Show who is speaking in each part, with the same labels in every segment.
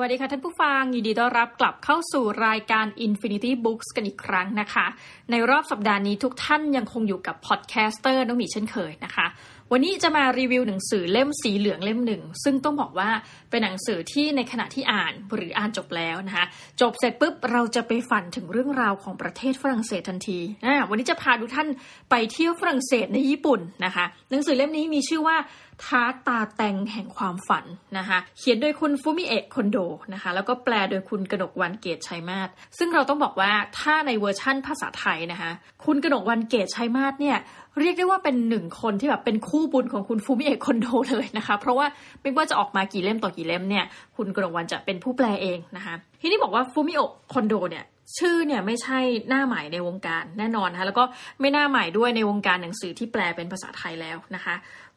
Speaker 1: สวัสดีค่ะท่านผู้ฟัง ยินดีต้อนรับกลับเข้าสู่รายการ Infinity Books กันอีกครั้งนะคะ ในรอบสัปดาห์นี้ทุกท่านยังคงอยู่กับ podcaster น้องหมีเช่นเคยนะคะ วันนี้จะมารีวิวหนังสือเล่มสีเหลืองเล่มหนึ่ง ซึ่งต้องบอกว่าเป็นหนังสือที่ในขณะที่อ่านหรืออ่านจบแล้วนะคะ จบเสร็จปุ๊บเราจะไปฝันถึงเรื่องราวของประเทศฝรั่งเศสทันทีนะวันนี้จะพาทุกท่านไปเที่ยวฝรั่งเศสในญี่ปุ่นนะคะ หนังสือเล่มนี้มีชื่อว่า ทาร์ตตาแต็งแห่งความฝันนะคะเขียนโดยคุณฟูมิเอะคอนโดนะคะแล้วก็แปลโดยคุณกนกวันเกตชัยมาศซึ่งเราต้องบอกว่าถ้าในเวอร์ชั่นภาษาไทยนะคะคุณกนกวันเกตชัยมาศเนี่ยเรียกได้ว่าเป็นหนึ่งคนที่แบบเป็นคู่บุญของคุณฟูมิเอะคอนโดเลยนะคะเพราะว่าไม่ว่าจะออกมากี่เล่มต่อกี่เล่มเนี่ยคุณกนกวันจะเป็นผู้แปลเองนะคะทีนี้บอกว่าฟูมิเอะคอนโดเนี่ยชื่อเนี่ยไม่ใช่หน้าใหม่ในวงการแน่นอนนะคะแล้วก็ไม่หน้าใหม่ด้วยในวงการหนังสือที่แปลเป็นภาษาไทยแล้วนะคะ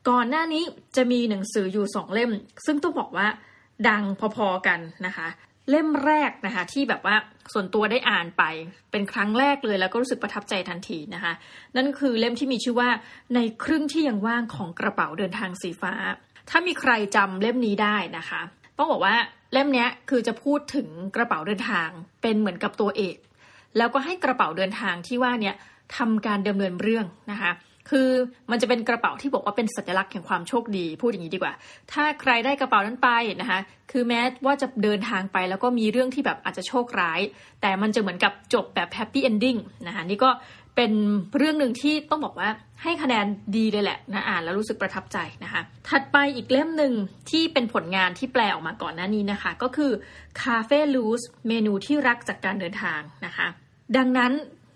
Speaker 1: ก่อนหน้านี้จะมีหนังสืออยู่สองเล่ม ซึ่งต้องบอกว่าดังพอๆกันนะคะ เล่มแรกนะคะที่แบบว่าส่วนตัวได้อ่านไปเป็นครั้งแรกเลยแล้วก็รู้สึกประทับใจทันทีนะคะ นั่นคือเล่มที่มีชื่อว่าในครึ่งที่ยังว่างของกระเป๋าเดินทางสีฟ้า ถ้ามีใครจำเล่มนี้ได้นะคะต้องบอกว่าเล่มนี้คือจะพูดถึงกระเป๋าเดินทางเป็นเหมือนกับตัวเอก แล้วก็ให้กระเป๋าเดินทางที่ว่าเนี่ยทำการดำเนินเรื่องนะคะ คือมันจะเป็นกระเป๋าที่บอกว่าเป็นสัญลักษณ์แห่งความโชคดีพูดอย่างนี้ดีกว่า ถ้าใครได้กระเป๋านั้นไปนะคะคือแม้ว่าจะเดินทางไปแล้วก็มีเรื่องที่แบบอาจจะโชคร้าย แต่มันจะเหมือนกับจบแบบแฮปปี้เอนดิ้งนะคะนี่ก็เป็นเรื่องหนึ่งที่ต้องบอกว่าให้คะแนนดีเลยแหละนะอ่านแล้วรู้สึกประทับใจนะคะ ถัดไปอีกเล่มหนึ่งที่เป็นผลงานที่แปลออกมาก่อนหน้านี้นะคะ ก็คือ Cafe Luz เมนูที่รักจากการเดินทางนะคะ ดังนั้น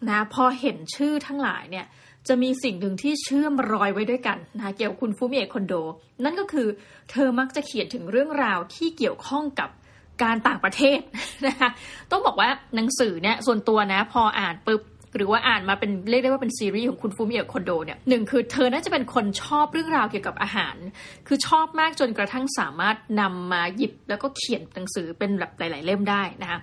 Speaker 1: นะพอเห็นชื่อทั้งหลายเนี่ย จะมีสิ่งหนึ่งที่เชื่อมรอยไว้ด้วยกันนะคะเกี่ยวกับคุณฟูมิเอะคอนโด นั่นก็คือเธอมักจะเขียนถึงเรื่องราวที่เกี่ยวข้องกับการต่างประเทศนะคะต้องบอกว่าหนังสือเนี่ยส่วนตัวนะ พออ่านปุ๊บ หรือว่าอ่านมาเป็นเรียกได้ว่าเป็นซีรีส์ของคุณฟูมิเอะคอนโดเนี่ยหนึ่งคือเธอน่าจะเป็นคนชอบเรื่องราวเกี่ยวกับอาหาร คือชอบมากจนกระทั่งสามารถนำมาหยิบแล้วก็เขียนหนังสือเป็นแบบหลาย ๆ เล่มได้นะคะ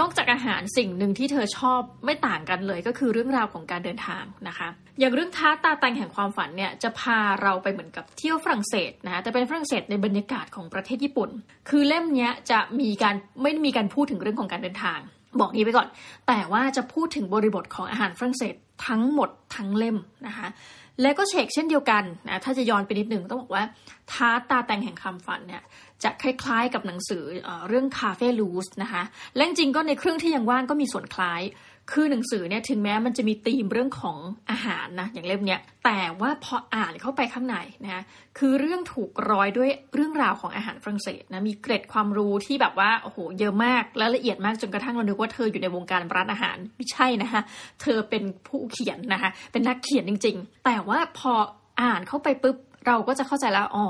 Speaker 1: นอกจากอาหารสิ่งหนึ่งที่เธอชอบไม่ต่างกันเลยก็คือเรื่องราวของการเดินทางนะคะ อย่างเรื่องท้าตาแตงแห่งความฝันเนี่ยจะพาเราไปเหมือนกับเที่ยวฝรั่งเศสนะะแต่เป็นฝรั่งเศสในบรรยากาศของประเทศญี่ปุ่น คือเล่มนี้จะมีการไม่มีการพูดถึงเรื่องของการเดินทาง บอกนี้ไปก่อน แต่ว่าจะพูดถึงบริบทของอาหารฝรั่งเศสทั้งหมดทั้งเล่มนะคะและก็เชกเช่นเดียวกันนะถ้าจะย้อนไปนิดหนึ่งต้องบอกว่าท้าตาแตงแห่งคำฝันเนี่ยจะคล้ายๆกับหนังสือเอเรื่องคาเฟ่ลูสนะคะและจริงก็ในเครื่องที่ยังว่างก็มีส่วนคล้ายคือหนังสือเนี่ยถึงแม้มันจะมีธีมเรื่องของอาหารนะอย่างเล่มเนี้ยแต่ว่าพออ่านเข้าไปข้างในนะคือเรื่องถูกร้อยด้วยเรื่องราวของอาหารฝรั่งเศสนะมีเกร็ดความรู้ที่แบบว่าโอ้โหเยอะมากและละเอียดมากจนกระทั่งเราคิดว่าเธออยู่ในวงการร้านอาหารไม่ใช่นะคะเธอเป็นผู้เขียนนะคะเป็นนักเขียนจริง ๆ แต่ว่าพออ่านเข้าไปปุ๊บเราก็จะเข้าใจแล้วอ๋อ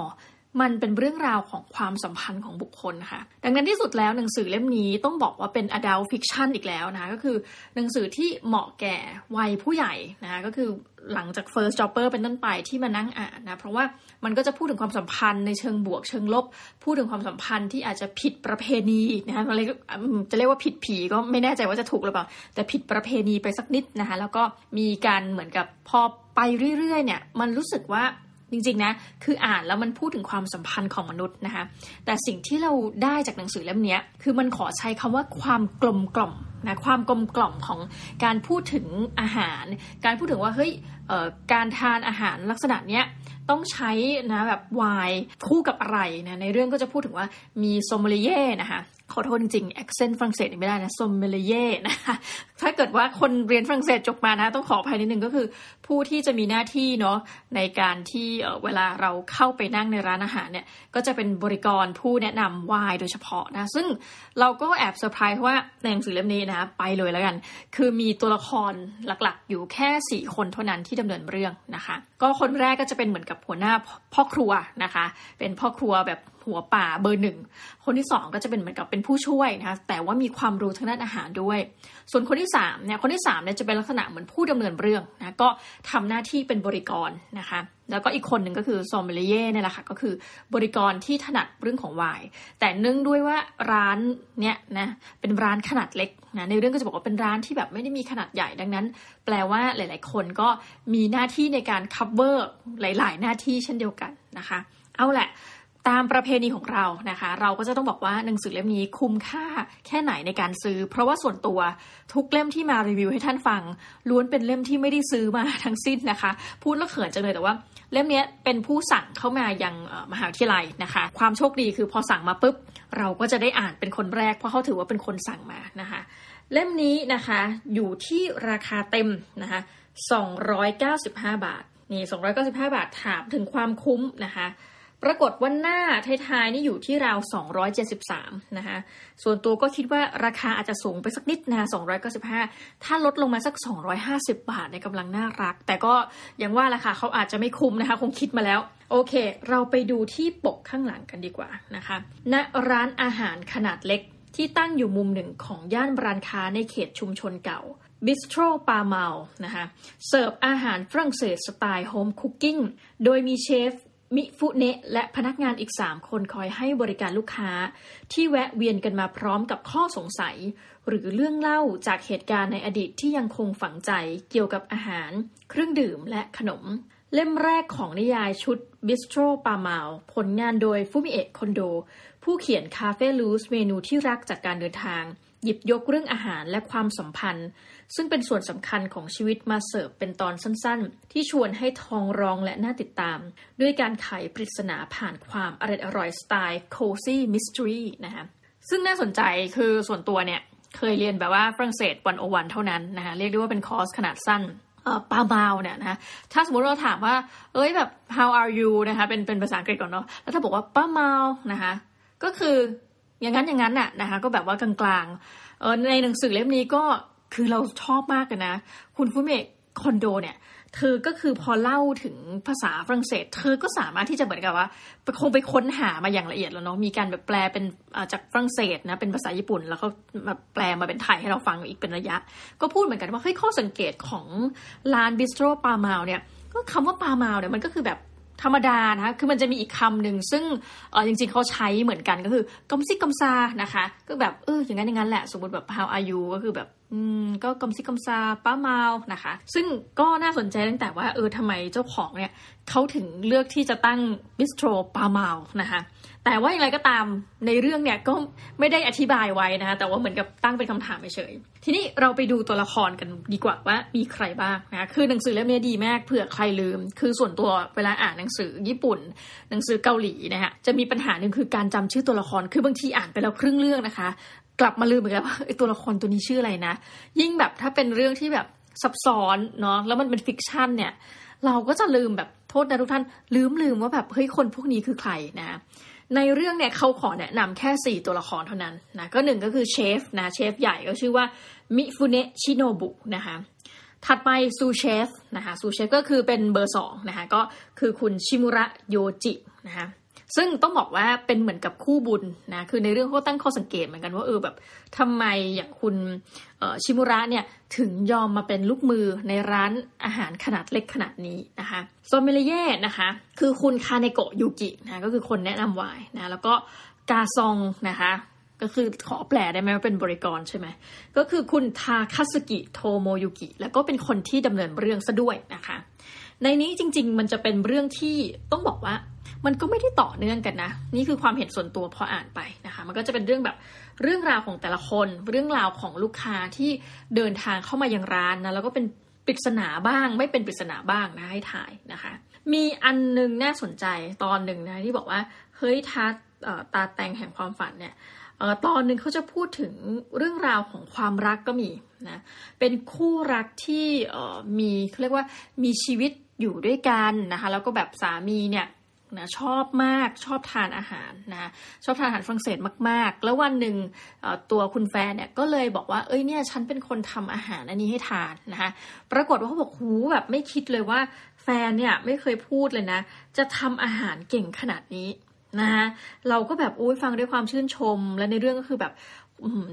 Speaker 1: มันเป็นเรื่องราวของความสัมพันธ์ของบุคคลค่ะดังนั้นที่สุดแล้วหนังสือเล่มนี้ต้องบอกว่าเป็น adult fiction อีกแล้วนะคะก็คือหนังสือที่เหมาะแก่วัยผู้ใหญ่นะคะก็คือหลังจาก first jobber เป็นต้นไปที่มานั่งอ่านนะเพราะว่ามันก็จะพูดถึงความสัมพันธ์ในเชิงบวกเชิงลบ พูดถึงความสัมพันธ์ที่อาจจะผิดประเพณีนะคะจะเรียกว่าผิดผีก็ไม่แน่ใจว่าจะถูกหรือเปล่า แต่ผิดประเพณีไปสักนิดนะคะแล้วก็มีการเหมือนกับพอไปเรื่อยๆเนี่ยมันรู้สึกว่า จริงๆนะคืออ่านแล้วมันพูดถึงความสัมพันธ์ของมนุษย์นะคะแต่สิ่งที่เราได้จากหนังสือเล่มนี้คือมันขอใช้คำว่าความกลมกล่อมนะความกลมกล่อมของการพูดถึงอาหาร การพูดถึงว่าเฮ้ยการทานอาหารลักษณะเนี้ยต้องใช้นะแบบไวายคู่กับอะไรนะในเรื่องก็จะพูดถึงว่ามี sommelier นะคะ ขอโทษจริงๆ accent ฝรั่งเศสไม่ได้นะ sommelier นะคะถ้าเกิดว่าคนเรียนฝรั่งเศสจบมานะ ต้องขออภัยนิดนึงก็คือ ผู้ที่จะมีหน้าที่เนาะในการที่เวลาเราเข้าไปนั่งในร้านอาหารเนี่ย ก็จะเป็นบริกรผู้แนะนำไวน์โดยเฉพาะนะ ซึ่งเราก็แอบเซอร์ไพรส์ว่าในหนังสือเล่มนี้นะ ไปเลยแล้วกัน คือมีตัวละครหลักๆ อยู่แค่สี่คนเท่านั้นที่ดำเนินเรื่องนะคะ ก็คนแรกก็จะเป็นเหมือนกับหัวหน้าพ่อครัวนะคะ เป็นพ่อครัวแบบหัวป่าเบอร์หนึ่ง คนที่สองก็จะเป็นเหมือนกับเป็นผู้ช่วยนะคะแต่ว่ามีความรู้ทางด้านอาหารด้วย ส่วนคนที่สามเนี่ยคนที่สามเนี่ยจะเป็นลักษณะเหมือนผู้ดำเนินเรื่องนะก็ทำหน้าที่เป็นบริกรนะคะแล้วก็อีกคนหนึ่งก็คือซอมเบลเย่เนี่ยแหละค่ะก็คือบริกรที่ถนัดเรื่องของไวน์แต่เนื่องด้วยว่าร้านเนี่ยนะเป็นร้านขนาดเล็กนะในเรื่องก็จะบอกว่าเป็นร้านที่แบบไม่ได้มีขนาดใหญ่ดังนั้น แปลว่าหลาย ๆ คนก็มีหน้าที่ในการ cover หลาย ๆ หน้าที่เช่นเดียวกันนะคะ เอาแหละ ตามประเพณีของเรานะคะ เราก็จะต้องบอกว่าหนังสือเล่มนี้คุ้มค่าแค่ไหนในการซื้อ เพราะว่าส่วนตัวทุกเล่มที่มารีวิวให้ท่านฟัง ล้วนเป็นเล่มที่ไม่ได้ซื้อมาทั้งสิ้นนะคะ พูดแล้วเขินจังเลยแต่ว่า เล่มนี้เป็นผู้สั่งเข้ามายังมหาวิทยาลัยนะคะ ความโชคดีคือพอสั่งมาปุ๊บ เราก็จะได้อ่านเป็นคนแรกเพราะเขาถือว่าเป็นคนสั่งมานะคะ เล่มนี้นะคะอยู่ที่ราคาเต็มนะคะ295 บาทนี่295 บาทถามถึงความคุ้มนะคะ ปรากฏว่าหน้าท้ายๆนี่อยู่ที่ราว 273 นะคะ ส่วนตัวก็คิดว่าราคาอาจจะสูงไปสักนิดนะ295 ถ้าลดลงมาสัก 250 บาทในกำลังน่ารัก แต่ก็ยังว่าราคาเขาอาจจะไม่คุ้มนะคะ คงคิดมาแล้ว โอเค เราไปดูที่ปกข้างหลังกันดีกว่านะคะณร้านอาหารขนาดเล็กที่ตั้งอยู่มุมหนึ่งของย่านร้านค้าในเขตชุมชนเก่าบิสโตรปาเมานะคะ เสิร์ฟอาหารฝรั่งเศสสไตล์ home cooking โดยมีเชฟ มิฟุเนะและพนักงานอีก 3 คนคอยให้บริการลูกค้า ที่แวะเวียนกันมาพร้อมกับข้อสงสัย หรือเรื่องเล่าจากเหตุการณ์ในอดีตที่ยังคงฝังใจเกี่ยวกับอาหาร เครื่องดื่มและขนม เล่มแรกของนิยายชุดบิสโตรปาเมาผลงานโดยฟุมิเอะคอนโด ผู้เขียนคาเฟ่ลูสเมนูที่รักจากการเดินทาง หยิบยกเรื่องอาหารและความสัมพันธ์ ซึ่งเป็นส่วนสำคัญของชีวิตมาเสิร์ฟเป็นตอนสั้นๆ ที่ชวนให้ท้องร้องและน่าติดตาม ด้วยการไขปริศนาผ่านความอร่อยอร่อยสไตล์ cozy mystery นะคะซึ่งน่าสนใจคือส่วนตัวเนี่ยเคยเรียนแบบว่าฝรั่งเศส one-o-one เท่านั้นนะคะเรียกได้ว่าเป็นคอร์สขนาดสั้นปาเมาเนี่ยนะคะถ้าสมมติเราถามว่า เอ้ยแบบ how are you นะคะเป็นเป็นภาษาอังกฤษก่อนเนาะแล้วถ้าบอกว่าป้าเมานะคะก็คืออย่างนั้นอย่างนั้นน่ะนะคะก็แบบว่ากลางๆเออในหนังสือเล่มนี้ก็ คือเราชอบมากกันนะ คุณฟุเมกคอนโดเนี่ย เธอก็คือพอเล่าถึงภาษาฝรั่งเศส เธอก็สามารถที่จะเหมือนกับว่าคงไปค้นหามาอย่างละเอียดแล้วเนาะมีการแบบแปลเป็นจากฝรั่งเศสนะเป็นภาษาญี่ปุ่น แล้วก็มาแปลมาเป็นไทยให้เราฟังอีกเป็นระยะ ก็พูดเหมือนกันว่าเฮ้ยข้อสังเกตของร้านบิสโตรปาเมาเนี่ยก็คำว่า pas mal เนี่ยมันก็คือแบบธรรมดานะคะ คือมันจะมีอีกคำหนึ่งซึ่งเออจริงๆ เขาใช้เหมือนกันก็คือ comme ci comme ça นะคะ ก็แบบเอออย่างนั้นอย่างนั้นแหละ สมมติแบบ how are you ก็คือแบบ ก็ comme ci comme ça pas mal นะคะ ซึ่งก็น่าสนใจตั้งแต่ว่าเออทำไมเจ้าของเนี่ยเขาถึงเลือกที่จะตั้งบิสโตรปาเมานะคะแต่ว่าอย่างไรก็ตามในเรื่องเนี่ยก็ไม่ได้อธิบายไว้นะคะแต่ว่าเหมือนกับตั้งเป็นคำถามเฉยทีนี้เราไปดูตัวละครกันดีกว่าว่ามีใครบ้างนะคือหนังสือเล่มนี้ดีมากเผื่อใครลืม คือส่วนตัวเวลาอ่านหนังสือญี่ปุ่น หนังสือเกาหลีนะฮะจะมีปัญหาหนึ่งคือการจำชื่อตัวละครคือบางทีอ่านไปแล้วครึ่งเรื่องนะคะ กลับมาลืมเหมือนกันว่าไอตัวละครตัวนี้ชื่ออะไรนะ ยิ่งแบบถ้าเป็นเรื่องที่แบบซับซ้อนเนาะแล้วมันเป็น fiction เนี่ย เราก็จะลืมแบบโทษนะทุกท่าน ลืมลืมว่าแบบเฮ้ยคนพวกนี้คือใครนะในเรื่องเนี่ยเขาขอแนะนำแค่ 4 ตัวละครเท่านั้นนะก็หนึ่งก็คือเชฟนะเชฟใหญ่ก็ชื่อว่ามิฟุเนะชิโนบุนะคะถัดไปซูเชฟนะคะซูเชฟก็คือเป็นเบอร์สองนะคะก็คือคุณชิมุระโยจินะคะ ซึ่งต้องบอกว่าเป็นเหมือนกับคู่บุญนะคือในเรื่องเขาตั้งข้อสังเกตเหมือนกันว่าเออแบบทำไมอย่างคุณชิมุระเนี่ยถึงยอมมาเป็นลูกมือในร้านอาหารขนาดเล็กขนาดนี้นะคะ sommelier นะคะคือคุณคาเนโกะยูกินะก็คือคนแนะนำไวน์นะแล้วก็กาซองนะคะก็คือขอแปลได้ไหมว่าเป็นบริกรใช่ไหมก็คือคุณทาคาสึกิโทโมยุกิ แล้วก็เป็นคนที่ดำเนินเรื่องซะด้วยนะคะ ในนี้จริง ๆ มันจะเป็นเรื่องที่ต้องบอกว่า มันก็ไม่ได้ต่อเนื่องกันนะ นี่คือความเห็นส่วนตัวพออ่านไปนะคะ มันก็จะเป็นเรื่องแบบเรื่องราวของแต่ละคน เรื่องราวของลูกค้าที่เดินทางเข้ามายังร้านนะแล้วก็เป็นปริศนาบ้าง ไม่เป็นปริศนาบ้างนะให้ถ่ายนะคะ มีอันนึงน่าสนใจตอนหนึ่งนะที่บอกว่าเฮ้ยทัดตาแตงแห่งความฝันเนี่ยตอนหนึ่งเขาจะพูดถึงเรื่องราวของความรักก็มีนะเป็นคู่รักที่มีเขาเรียกว่ามีชีวิตอยู่ด้วยกันนะคะแล้วก็แบบสามีเนี่ย นะชอบมากชอบทานอาหารนะชอบทานอาหารฝรั่งเศสมาก ๆ แล้ววันหนึ่งตัวคุณแฟนเนี่ยก็เลยบอกว่าเอ้ยเนี่ยฉันเป็นคนทำอาหารอันนี้ให้ทานนะคะปรากฏว่าเขาบอกหูแบบไม่คิดเลยว่าแฟนเนี่ยไม่เคยพูดเลยนะ จะทำอาหารเก่งขนาดนี้นะเราก็แบบอุ้ยฟังด้วยความชื่นชม และในเรื่องก็คือแบบ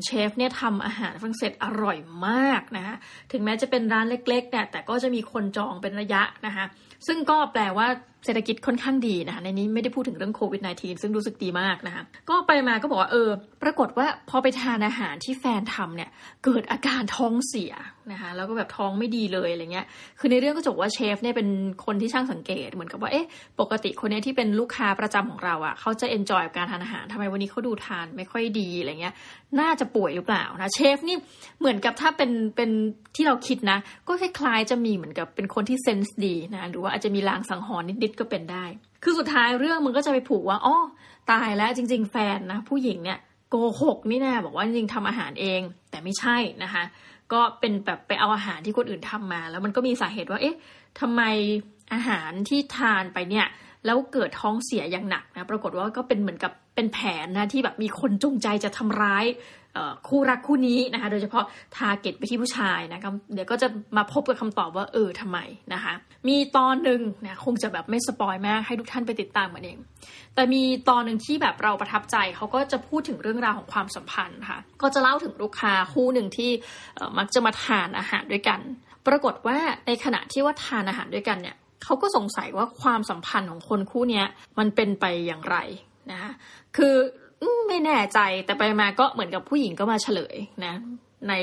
Speaker 1: เชฟเนี่ยทำอาหารฝรั่งเศสอร่อยมากนะคะถึงแม้จะเป็นร้านเล็กๆเนี่ยแต่ก็จะมีคนจองเป็นระยะนะคะซึ่งก็แปลว่าเศรษฐกิจค่อนข้างดีนะคะในนี้ไม่ได้พูดถึงเรื่องโควิด -19 ซึ่งรู้สึกดีมากนะคะก็ไปมาก็บอกว่าเออ ปรากฏว่าพอไปทานอาหารที่แฟนทำเนี่ยเกิดอาการท้องเสีย นะคะแล้วก็แบบท้องไม่ดีเลยอะไรเงี้ย คือในเรื่องก็จบว่าเชฟเนี่ยเป็นคนที่ช่างสังเกตเหมือนกับว่าเอ๊ะปกติคนนี้ที่เป็นลูกค้าประจำของเราอะ่ะเขาจะเอนจอยกับการทานอาหารทำไมวันนี้เขาดูทานไม่ค่อยดีอะไรเงี้ย น่าจะป่วยหรือเปล่านะเชฟนี่เหมือนกับถ้าเป็นเป็นที่เราคิดนะ ก็คล้ายๆจะมีเหมือนกับเป็นคนที่เซนส์ดีนะหรือว่าอาจจะมีลางสังหรณ์นิดๆก็เป็นได้ คือสุดท้ายเรื่องมันก็จะไปผูกว่าอ๋อตายแล้วจริง ๆ แฟนนะผู้หญิงเนี่ย โกหกนี่นะบอกว่าจริงๆทำอาหารเองแต่ไม่ใช่นะคะ ก็เป็นแบบไปเอาอาหารที่คนอื่นทำมา แล้วมันก็มีสาเหตุว่า เอ๊ะทำไมอาหารที่ทานไปเนี่ย แล้วเกิดท้องเสียอย่างหนักนะ ปรากฏว่าก็เป็นเหมือนกับเป็นแผนนะที่แบบมีคนจงใจจะทำร้าย คู่รักคู่นี้นะคะ โดยเฉพาะ target ไปที่ผู้ชายนะคะเดี๋ยวก็จะมาพบกับคำตอบว่าเออทำไมนะคะ มีตอนหนึ่งนะคงจะแบบไม่ spoil มากให้ทุกท่านไปติดตามกันเอง แต่มีตอนหนึ่งที่แบบเราประทับใจเขาก็จะพูดถึงเรื่องราวของความสัมพันธ์ค่ะก็จะเล่าถึงลูกค้าคู่หนึ่งที่มักจะมาทานอาหารด้วยกัน ปรากฏว่าในขณะที่ว่าทานอาหารด้วยกันเนี่ยเขาก็สงสัยว่าความสัมพันธ์ของคนคู่นี้มันเป็นไปอย่างไรนะคะคือ ไม่แน่ใจแต่ไปมาก็เหมือนกับผู้หญิงก็มาเฉลยนะ ใน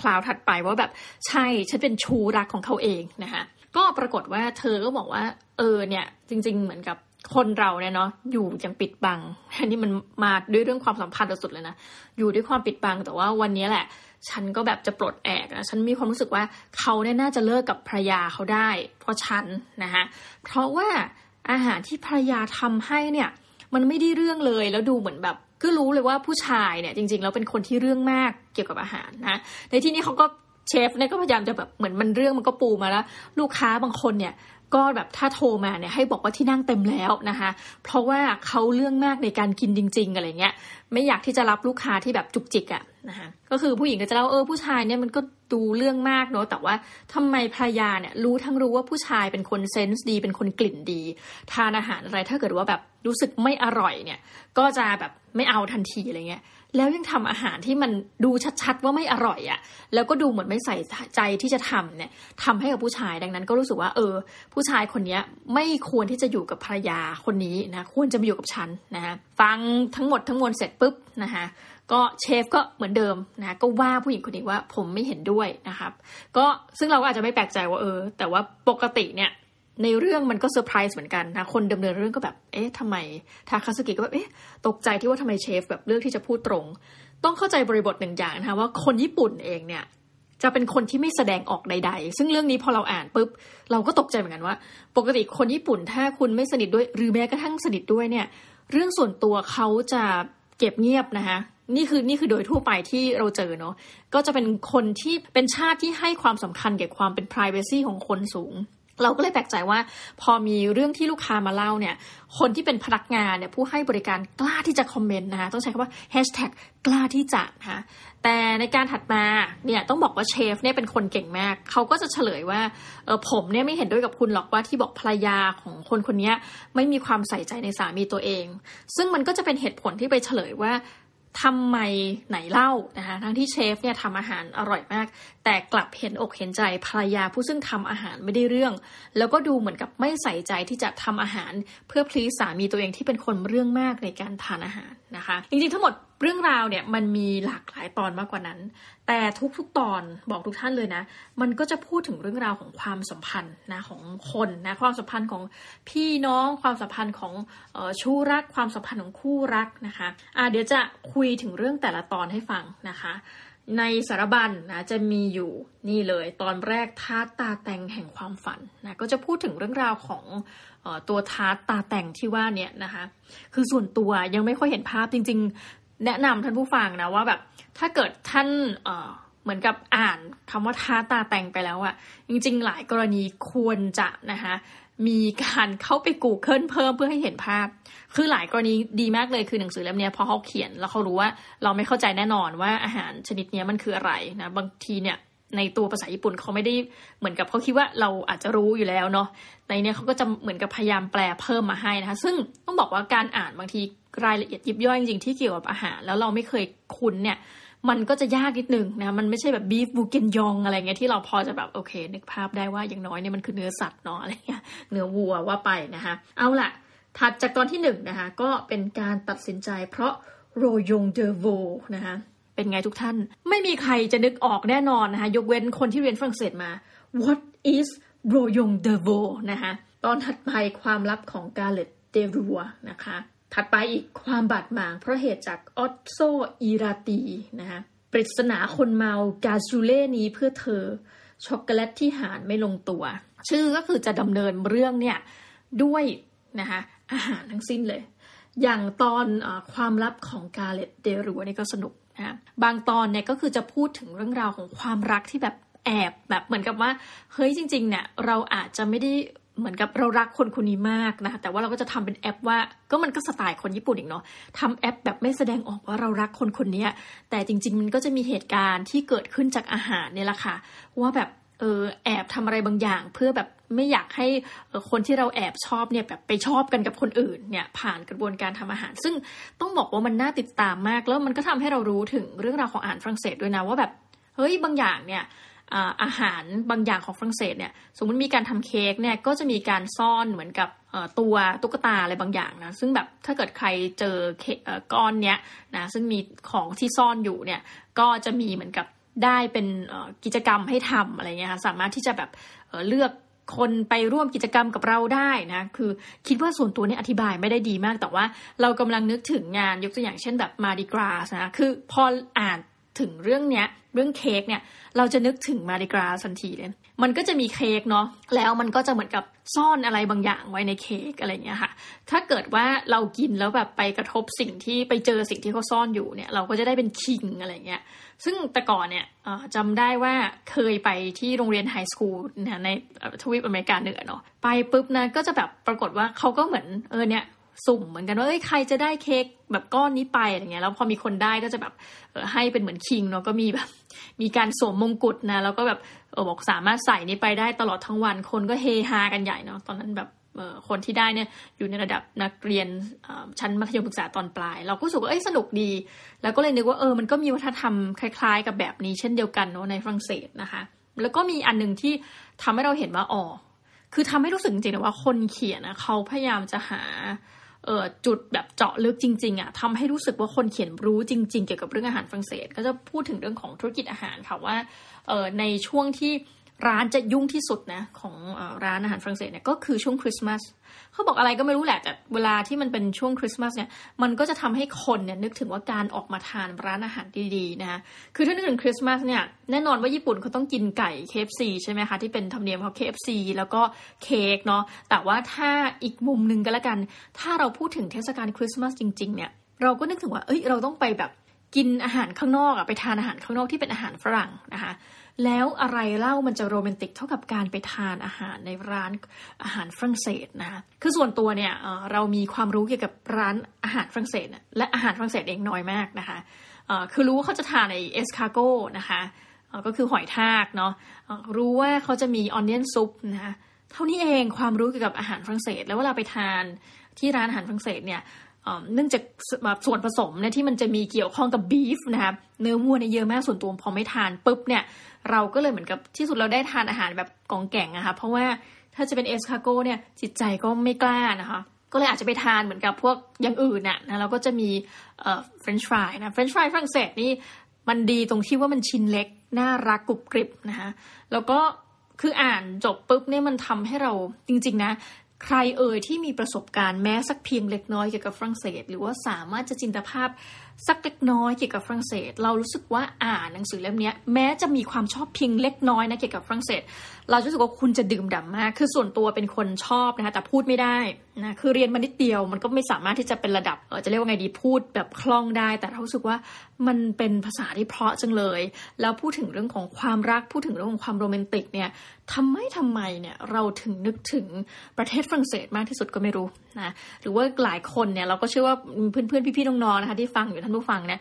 Speaker 1: คลาวถัดไปว่าแบบใช่ฉันเป็นชูรักของเขาเองนะคะก็ปรากฏว่าเธอก็บอกว่า เออเนี่ย จริง ๆ เหมือนกับคนเราเนี่ยเนาะอยู่อย่างปิดบัง อันนี้มันมาด้วยเรื่องความสัมพันธ์สุดเลยนะอยู่ด้วยความปิดบังแต่ว่าวันนี้แหละ ฉันก็แบบจะปลดแอกนะฉันมีความรู้สึกว่าเขาเนี่ยน่าจะเลิกกับภรรยาเขาได้ เพราะฉันนะคะเพราะว่าอาหารที่ภรรยาทำให้เนี่ย มันไม่ได้เรื่องเลย แล้วดูเหมือนแบบก็รู้เลยว่าผู้ชายเนี่ยจริง ๆ แล้วเป็นคนที่เรื่องมากเกี่ยวกับอาหารนะ ในที่นี้เขาก็เชฟเนี่ยก็พยายามจะแบบเหมือนมันเรื่องมันก็ปูมาแล้ว ลูกค้าบางคนเนี่ย ก็แบบถ้าโทรมาเนี่ยให้บอกว่าที่นั่งเต็มแล้วนะคะ เพราะว่าเขาเรื่องมากในการกินจริง ๆ อะไรเงี้ย ไม่อยากที่จะรับลูกค้าที่แบบจุกจิกอะ่ะนะคะก็คือผู้หญิงก็จะเล่าเออผู้ชายเนี่ยมันก็ดูเรื่องมากเนาะแต่ว่าทำไมภรรยาเนี่ยรู้ทั้งรู้ว่าผู้ชายเป็นคนเซนส์ดี เป็นคนกลิ่นดี ทานอาหารอะไรถ้าเกิดว่าแบบรู้สึกไม่อร่อยเนี่ย ก็จะแบบไม่เอาทันทีอะไรเงี้ย แล้วยังทำอาหารที่มันดูชัดๆว่าไม่อร่อยอะ่ะ แล้วก็ดูเหมือนไม่ใส่ใจที่จะทำเนี่ยทำให้กับผู้ชายดังนั้น ก็รู้สึกว่า เออ ผู้ชายคนนี้ไม่ควรที่จะอยู่กับภรรยาคนนี้นะควรจะมาอยู่กับฉันนะฮะฟังทั้งหมดทั้งมวลเสร็จปุ๊บนะคะก็เชฟก็เหมือนเดิมนะก็ว่าผู้หญิงคนนี้ว่าผมไม่เห็นด้วยนะครับ ก็ซึ่งเราก็อาจจะไม่แปลกใจว่าเออ แต่ว่าปกติเนี่ย ในเรื่องมันก็เซอร์ไพรส์เหมือนกันนะ คนดำเนินเรื่องก็แบบ เอ๊ะทำไม ทาคาสกิก็แบบ เอ๊ะ ตกใจที่ว่าทำไมเชฟแบบเลือกที่จะพูดตรง ต้องเข้าใจบริบทหนึ่งอย่างนะคะว่าคนญี่ปุ่นเองเนี่ยจะเป็นคนที่ไม่แสดงออกใด ๆ ซึ่งเรื่องนี้พอเราอ่านปุ๊บเราก็ตกใจเหมือนกันว่า ปกติคนญี่ปุ่นถ้าคุณไม่สนิทด้วย หรือแม้กระทั่งสนิทด้วยเนี่ย เรื่องส่วนตัวเขาจะเก็บเงียบนะคะนี่คือนี่คือโดยทั่วไปที่เราเจอเนาะก็จะเป็นคนที่เป็นชาติที่ให้ความสำคัญเกี่ยวกับความเป็น p r i เวซีของคนสูง เราก็เลยแปลกใจว่า พอมีเรื่องที่ลูกค้ามาเล่าเนี่ย คนที่เป็นพนักงานเนี่ยผู้ให้บริการกล้าที่จะคอมเมนต์นะคะต้องใช้คำว่าแฮชแท็กกล้าที่จะนะคะแต่ในการถัดมาเนี่ยต้องบอกว่าเชฟเนี่ยเป็นคนเก่งมาก เขาก็จะเฉลยว่าเออผมเนี่ยไม่เห็นด้วยกับคุณหรอกว่าที่บอกภรรยาของคนคนนี้ไม่มีความใส่ใจในสามีตัวเอง ซึ่งมันก็จะเป็นเหตุผลที่ไปเฉลยว่า ทำไมไหนเล่านะคะทั้งที่เชฟเนี่ยทำอาหารอร่อยมาก แต่กลับเห็นอกเห็นใจภรรยาผู้ซึ่งทำอาหารไม่ได้เรื่อง แล้วก็ดูเหมือนกับไม่ใส่ใจที่จะทำอาหาร เพื่อพลีสามีตัวเองที่เป็นคนเรื่องมากในการทานอาหารนะคะ จริงๆทั้งหมด เรื่องราวเนี่ยมันมีหลากหลายตอนมากกว่านั้น แต่ทุกๆตอนบอกทุกท่านเลยนะ มันก็จะพูดถึงเรื่องราวของความสัมพันธ์นะของคนนะความสัมพันธ์ของพี่น้องความสัมพันธ์ของออชู้รัก ความสัมพันธ์ของคู่รักนะคะอ่าเดี๋ยวจะคุยถึงเรื่องแต่ละตอนให้ฟังนะคะในสารบัญนนะจะมีอยู่นี่เลยตอนแรกทาตาแต่งแห่งความฝันนะก็จะพูดถึงเรื่องราวของตัวทาตาแต่งที่ว่าเนี่ยนะคะคือส่วนตัวยังไม่ค่อยเห็นภาพจริง แนะนำท่านผู้ฟังนะว่าแบบถ้าเกิดท่านเเหมือนกับอ่านคำว่าท้าตาแต่งไปแล้วอะจริง ๆ หลายกรณีควรจะนะคะมีการเข้าไปกูเกิลเพิ่มเพื่อให้เห็นภาพ คือหลายกรณีดีมากเลยคือหนังสือเล่มนี้พอเขาเขียนแล้วเขารู้ว่าเราไม่เข้าใจแน่นอนว่าอาหารชนิดนี้มันคืออะไรนะบางทีเนี่ย ในตัวภาษาญี่ปุ่นเขาไม่ได้เหมือนกับเขาคิดว่าเราอาจจะรู้อยู่แล้วเนาะในนี้เขาก็จะเหมือนกับพยายามแปลเพิ่มมาให้นะคะซึ่งต้องบอกว่าการอ่านบางทีรายละเอียดยิบย่อยจริงๆที่เกี่ยวกับอาหาร แล้วเราไม่เคยคุ้นเนี่ยมันก็จะยากนิดนึงนะ มันไม่ใช่แบบบีฟบูเกนยองอะไรเงี้ยที่เราพอจะแบบโอเค นึกภาพได้ว่าอย่างน้อยเนี่ยมันคือเนื้อสัตว์เนาะอะไรเงี้ยเนื้อวัวว่าไปนะคะเอาล่ะ ถัดจากตอนที่หนึ่งนะคะก็เป็นการตัดสินใจเพราะโรยงเดอโวนะคะ เป็นไงทุกท่าน ไม่มีใครจะนึกออกแน่นอนนะคะยกเว้นคนที่เรียนฝรั่งเศสมา What is r o y o n de v o นะคะตอนถัดไปความลับของกาเลตเดรัวนะคะถัดไปอีกความบาดหมางเพราะเหตุจาก Ossau-Iraty นะคะปริศนาคนเมา cassoulet นี้เพื่อเธอ ช็อกโกแลตที่หารไม่ลงตัว ชื่อก็คือจะดำเนินเรื่องเนี่ยด้วยนะคะอาหารทั้งสิ้นเลย อย่างตอนอความลับของ galette des rois นี่ก็สนุก นะบางตอนเนี่ยก็คือจะพูดถึงเรื่องราวของความรักที่แบบแอบแบบเหมือนกับว่าเฮ้ยจริง ๆ เนี่ยเราอาจจะไม่ได้เหมือนกับเรารักคนคนนี้มากนะคะแต่ว่าเราก็จะทำเป็นแอปว่าก็มันก็สไตล์คนญี่ปุ่นอีกเนาะทำแอปแบบไม่แสดงออกว่าเรารักคนคนนี้แต่จริง ๆ มันก็จะมีเหตุการณ์ที่เกิดขึ้นจากอาหารเนี่ยแหละค่ะว่าแบบเออแอบทำอะไรบางอย่างเพื่อแบบ ไม่อยากให้คนที่เราแอบชอบเนี่ยแบบไปชอบกันกับคนอื่นเนี่ยผ่านกระบวนการทำอาหาร ซึ่งต้องบอกว่ามันน่าติดตามมาก แล้วมันก็ทำให้เรารู้ถึงเรื่องราวของอาหารฝรั่งเศสด้วยนะว่าแบบเฮ้ยบางอย่างเนี่ยอาหารบางอย่างของฝรั่งเศสเนี่ยสมมติมีการทำเค้กเนี่ยก็จะมีการซ่อนเหมือนกับตัวตุ๊กตาอะไรบางอย่างนะซึ่งแบบถ้าเกิดใครเจอก้อนเนี้ยนะซึ่งมีของที่ซ่อนอยู่เนี่ยก็จะมีเหมือนกับได้เป็นกิจกรรมให้ทำอะไรเงี้ยค่ะสามารถที่จะแบบเลือก คนไปร่วมกิจกรรมกับเราได้นะ คือคิดว่าส่วนตัวนี้อธิบายไม่ได้ดีมาก แต่ว่าเรากำลังนึกถึงงานยกตัวอย่างเช่นแบบมาดิกราสนะ คือพออ่านถึงเรื่องเนี้ยเรื่องเค้กเนี่ยเราจะนึกถึงมาดิกราทันทีเลย มันก็จะมีเค้กเนาะแล้วมันก็จะเหมือนกับซ่อนอะไรบางอย่างไว้ในเค้กอะไรเงี้ยค่ะ ถ้าเกิดว่าเรากินแล้วแบบไปกระทบสิ่งที่ไปเจอสิ่งที่เขาซ่อนอยู่เนี่ย เราก็จะได้เป็นคิงอะไรเงี้ย ซึ่งแต่ก่อนเนี่ยจำได้ว่าเคยไปที่โรงเรียนไฮสคูลในทวีปอเมริกาเหนือเนาะไปปุ๊บนะก็จะแบบปรากฏว่าเขาก็เหมือนเออเนี่ยสุ่มเหมือนกันว่าเอ้ยใครจะได้เค้กแบบก้อนนี้ไปอะไรเงี้ยแล้วพอมีคนได้ก็จะแบบให้เป็นเหมือนคิงเนาะก็มีแบบมีการสวมมงกุฎนะแล้วก็แบบเออบอกสามารถใส่นี้ไปได้ตลอดทั้งวันคนก็เฮฮากันใหญ่เนาะตอนนั้นแบบ คนที่ได้เนี่ยอยู่ในระดับนักเรียนชั้นมัธยมศึกษาตอนปลาย เราก็รู้สึกว่าเอ้ยสนุกดี แล้วก็เลยนึกว่าเออมันก็มีวัฒนธรรมคล้ายๆ กับแบบนี้เช่นเดียวกันเนาะในฝรั่งเศสนะคะ แล้วก็มีอันหนึ่งที่ทำให้เราเห็นว่าอ๋อคือทำให้รู้สึกจริงๆว่าคนเขียนนะเขาพยายามจะหาเออจุดแบบเจาะลึกจริงๆอะ่ะทำให้รู้สึกว่าคนเขียนรู้จริง ๆ เกี่ยวกับเรื่องอาหารฝรั่งเศส ก็จะพูดถึงเรื่องของธุรกิจอาหารค่ะว่าเออในช่วงที่ ร้านจะยุ่งที่สุดนะของร้านอาหารฝรั่งเศสเนี่ยก็คือช่วงคริสต์มาสเขาบอกอะไรก็ไม่รู้แหละแต่เวลาที่มันเป็นช่วงคริสต์มาสเนี่ยมันก็จะทำให้คนเนี่ยนึกถึงว่าการออกมาทานร้านอาหารดีๆนะคะคือถ้านึกถึงคริสต์มาสเนี่ยแน่นอนว่าญี่ปุ่นเขาต้องกินไก่ KFC ใช่ไหมคะที่เป็นธรรมเนียมเขา KFC แล้วก็เค้กเนาะแต่ว่าถ้าอีกมุมหนึ่งก็แล้วกัน ถ้าเราพูดถึงเทศกาลคริสต์มาสจริงๆเนี่ยเราก็นึกถึงว่าเอ้ยเราต้องไปแบบกินอาหารข้างนอกอะไปทานอาหารข้างนอกที่เป็นอาหารฝรั่งนะคะ แล้วอะไรเล่ามันจะโรแมนติกเท่ากับการไปทานอาหารในร้านอาหารฝรั่งเศสนะคือส่วนตัวเนี่ยเรามีความรู้เกี่ยวกับร้านอาหารฝรั่งเศสและอาหารฝรั่งเศสเองน้อยมากนะคะคือรู้ว่าเขาจะทานใน escargot นะคะก็คือหอยทากเนาะรู้ว่าเขาจะมี onion soup นะคะเท่านี้เองความรู้เกี่ยวกับอาหารฝรั่งเศส แล้วเวลาไปทานที่ร้านอาหารฝรั่งเศสเนี่ยเนื่องจากส่วนผสมเนี่ยที่มันจะมีเกี่ยวข้องกับ beef นะคะเนื้อวัวเนี่ยเยอะมากส่วนตัวพอไม่ทานปุ๊บเนี่ย เราก็เลยเหมือนกับที่สุดเราได้ทานอาหารแบบกองแก่งนะคะเพราะว่าถ้าจะเป็น escargot เนี่ยจิตใจก็ไม่กล้านะคะก็เลยอาจจะไปทานเหมือนกับพวกอย่างอื่นน่ะนะเราก็จะมีเอ่อเฟรนช์ฟรายนะเฟรนช์ฟรายฝรั่งเศสนี่มันดีตรงที่ว่ามันชิ้นเล็ก น่ารักกรุบกริบนะคะแล้วก็คืออ่านจบปุ๊บเนี่ยมันทำให้เราจริง ๆ นะ ใครเอ่ยที่มีประสบการณ์แม้สักเพียงเล็กน้อยเกี่ยวกับฝรั่งเศส หรือว่าสามารถจะจินตภาพ สักเล็กน้อยเกี่ยวกับฝรั่งเศส เรารู้สึกว่าอ่านหนังสือเล่มนี้แม้จะมีความชอบเพียงเล็กน้อยนะเกี่ยวกับฝรั่งเศส เรารู้สึกว่าคุณจะดื่มด่ำมาก คือส่วนตัวเป็นคนชอบนะคะแต่พูดไม่ได้นะคือเรียนมานิดเดียวมันก็ไม่สามารถที่จะเป็นระดับเออจะเรียกว่าไงดีพูดแบบคล่องได้ แต่เราสึกว่ามันเป็นภาษาที่เพราะจังเลย แล้วพูดถึงเรื่องของความรักพูดถึงเรื่องของความโรแมนติกเนี่ยทำไมทำไมเนี่ยเราถึงนึกถึงประเทศฝรั่งเศสมากที่สุดก็ไม่รู้นะหรือว่าหลายคนเนี่ยเราก็เชื่อว่าเพื่อนๆพี่ๆน้องๆนะคะที่ฟังอยู่ท่านผู้ฟังเนี่ย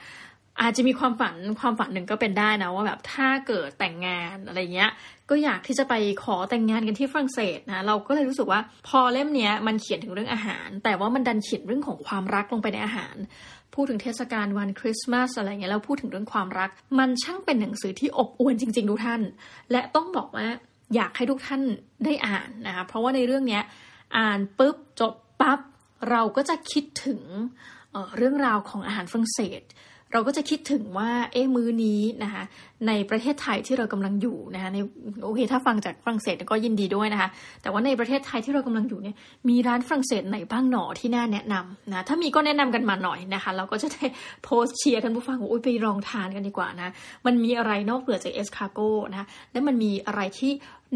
Speaker 1: อาจจะมีความฝันความฝันหนึ่งก็เป็นได้นะว่าแบบถ้าเกิดแต่งงานอะไรเงี้ย ก็อยากที่จะไปขอแต่งงานกันที่ฝรั่งเศสนะเราก็เลยรู้สึกว่าพอเล่มเนี้ยมันเขียนถึงเรื่องอาหาร แต่ว่ามันดันเขียนเรื่องของความรักลงไปในอาหาร พูดถึงเทศกาลวันคริสต์มาสอะไรเงี้ยแล้วพูดถึงเรื่องความรัก มันช่างเป็นหนังสือที่อบอวลจริง ๆ ทุกท่าน และต้องบอกว่าอยากให้ทุกท่านได้อ่านนะคะเพราะว่าในเรื่องเนี้ยอ่านปุ๊บจบปั๊บเราก็จะคิดถึงเเรื่องราวของอาหารฝรั่งเศส เราก็จะคิดถึงว่าเอ๊ะมื้อนี้นะคะ ในประเทศไทยที่เรากำลังอยู่นะคะในโอเคถ้าฟังจากฝรั่งเศสก็ยินดีด้วยนะคะ แต่ว่าในประเทศไทยที่เรากำลังอยู่เนี่ยมีร้านฝรั่งเศสไหนบ้างหนอที่น่าแนะนำนะถ้ามีก็แนะนำกันมาหน่อยนะคะเราก็จะได้โพสต์เชียร์ท่านผู้ฟังว่าอุ้ยไปลองทานกันดีกว่านะมันมีอะไรนอกเหนือจาก escargot นะคะและมันมีอะไรที่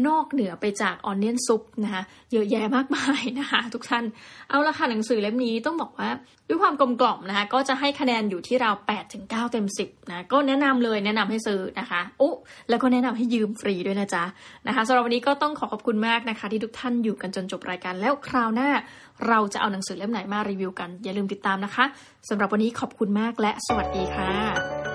Speaker 1: นอกเหนือไปจาก onion soup นะคะเยอะแยะมากมายนะคะทุกท่านเอาละค่ะหนังสือเล่มนี้ต้องบอกว่าด้วยความกลมกล่อมนะคะก็จะให้คะแนนอยู่ที่ราว8ถึง9เต็ม 10นะก็แนะนำเลยแนะนำให้ซื้อนะคะอุ๊แล้วก็แนะนำให้ยืมฟรีด้วยนะจ๊ะนะคะสำหรับวันนี้ก็ต้องขอขอบคุณมากนะคะ ที่ทุกท่านอยู่กันจนจบรายการแล้วคราวหน้า เราจะเอาหนังสือเล่มไหนมารีวิวกัน อย่าลืมติดตามนะคะสำหรับวันนี้ขอบคุณมากและสวัสดีค่ะ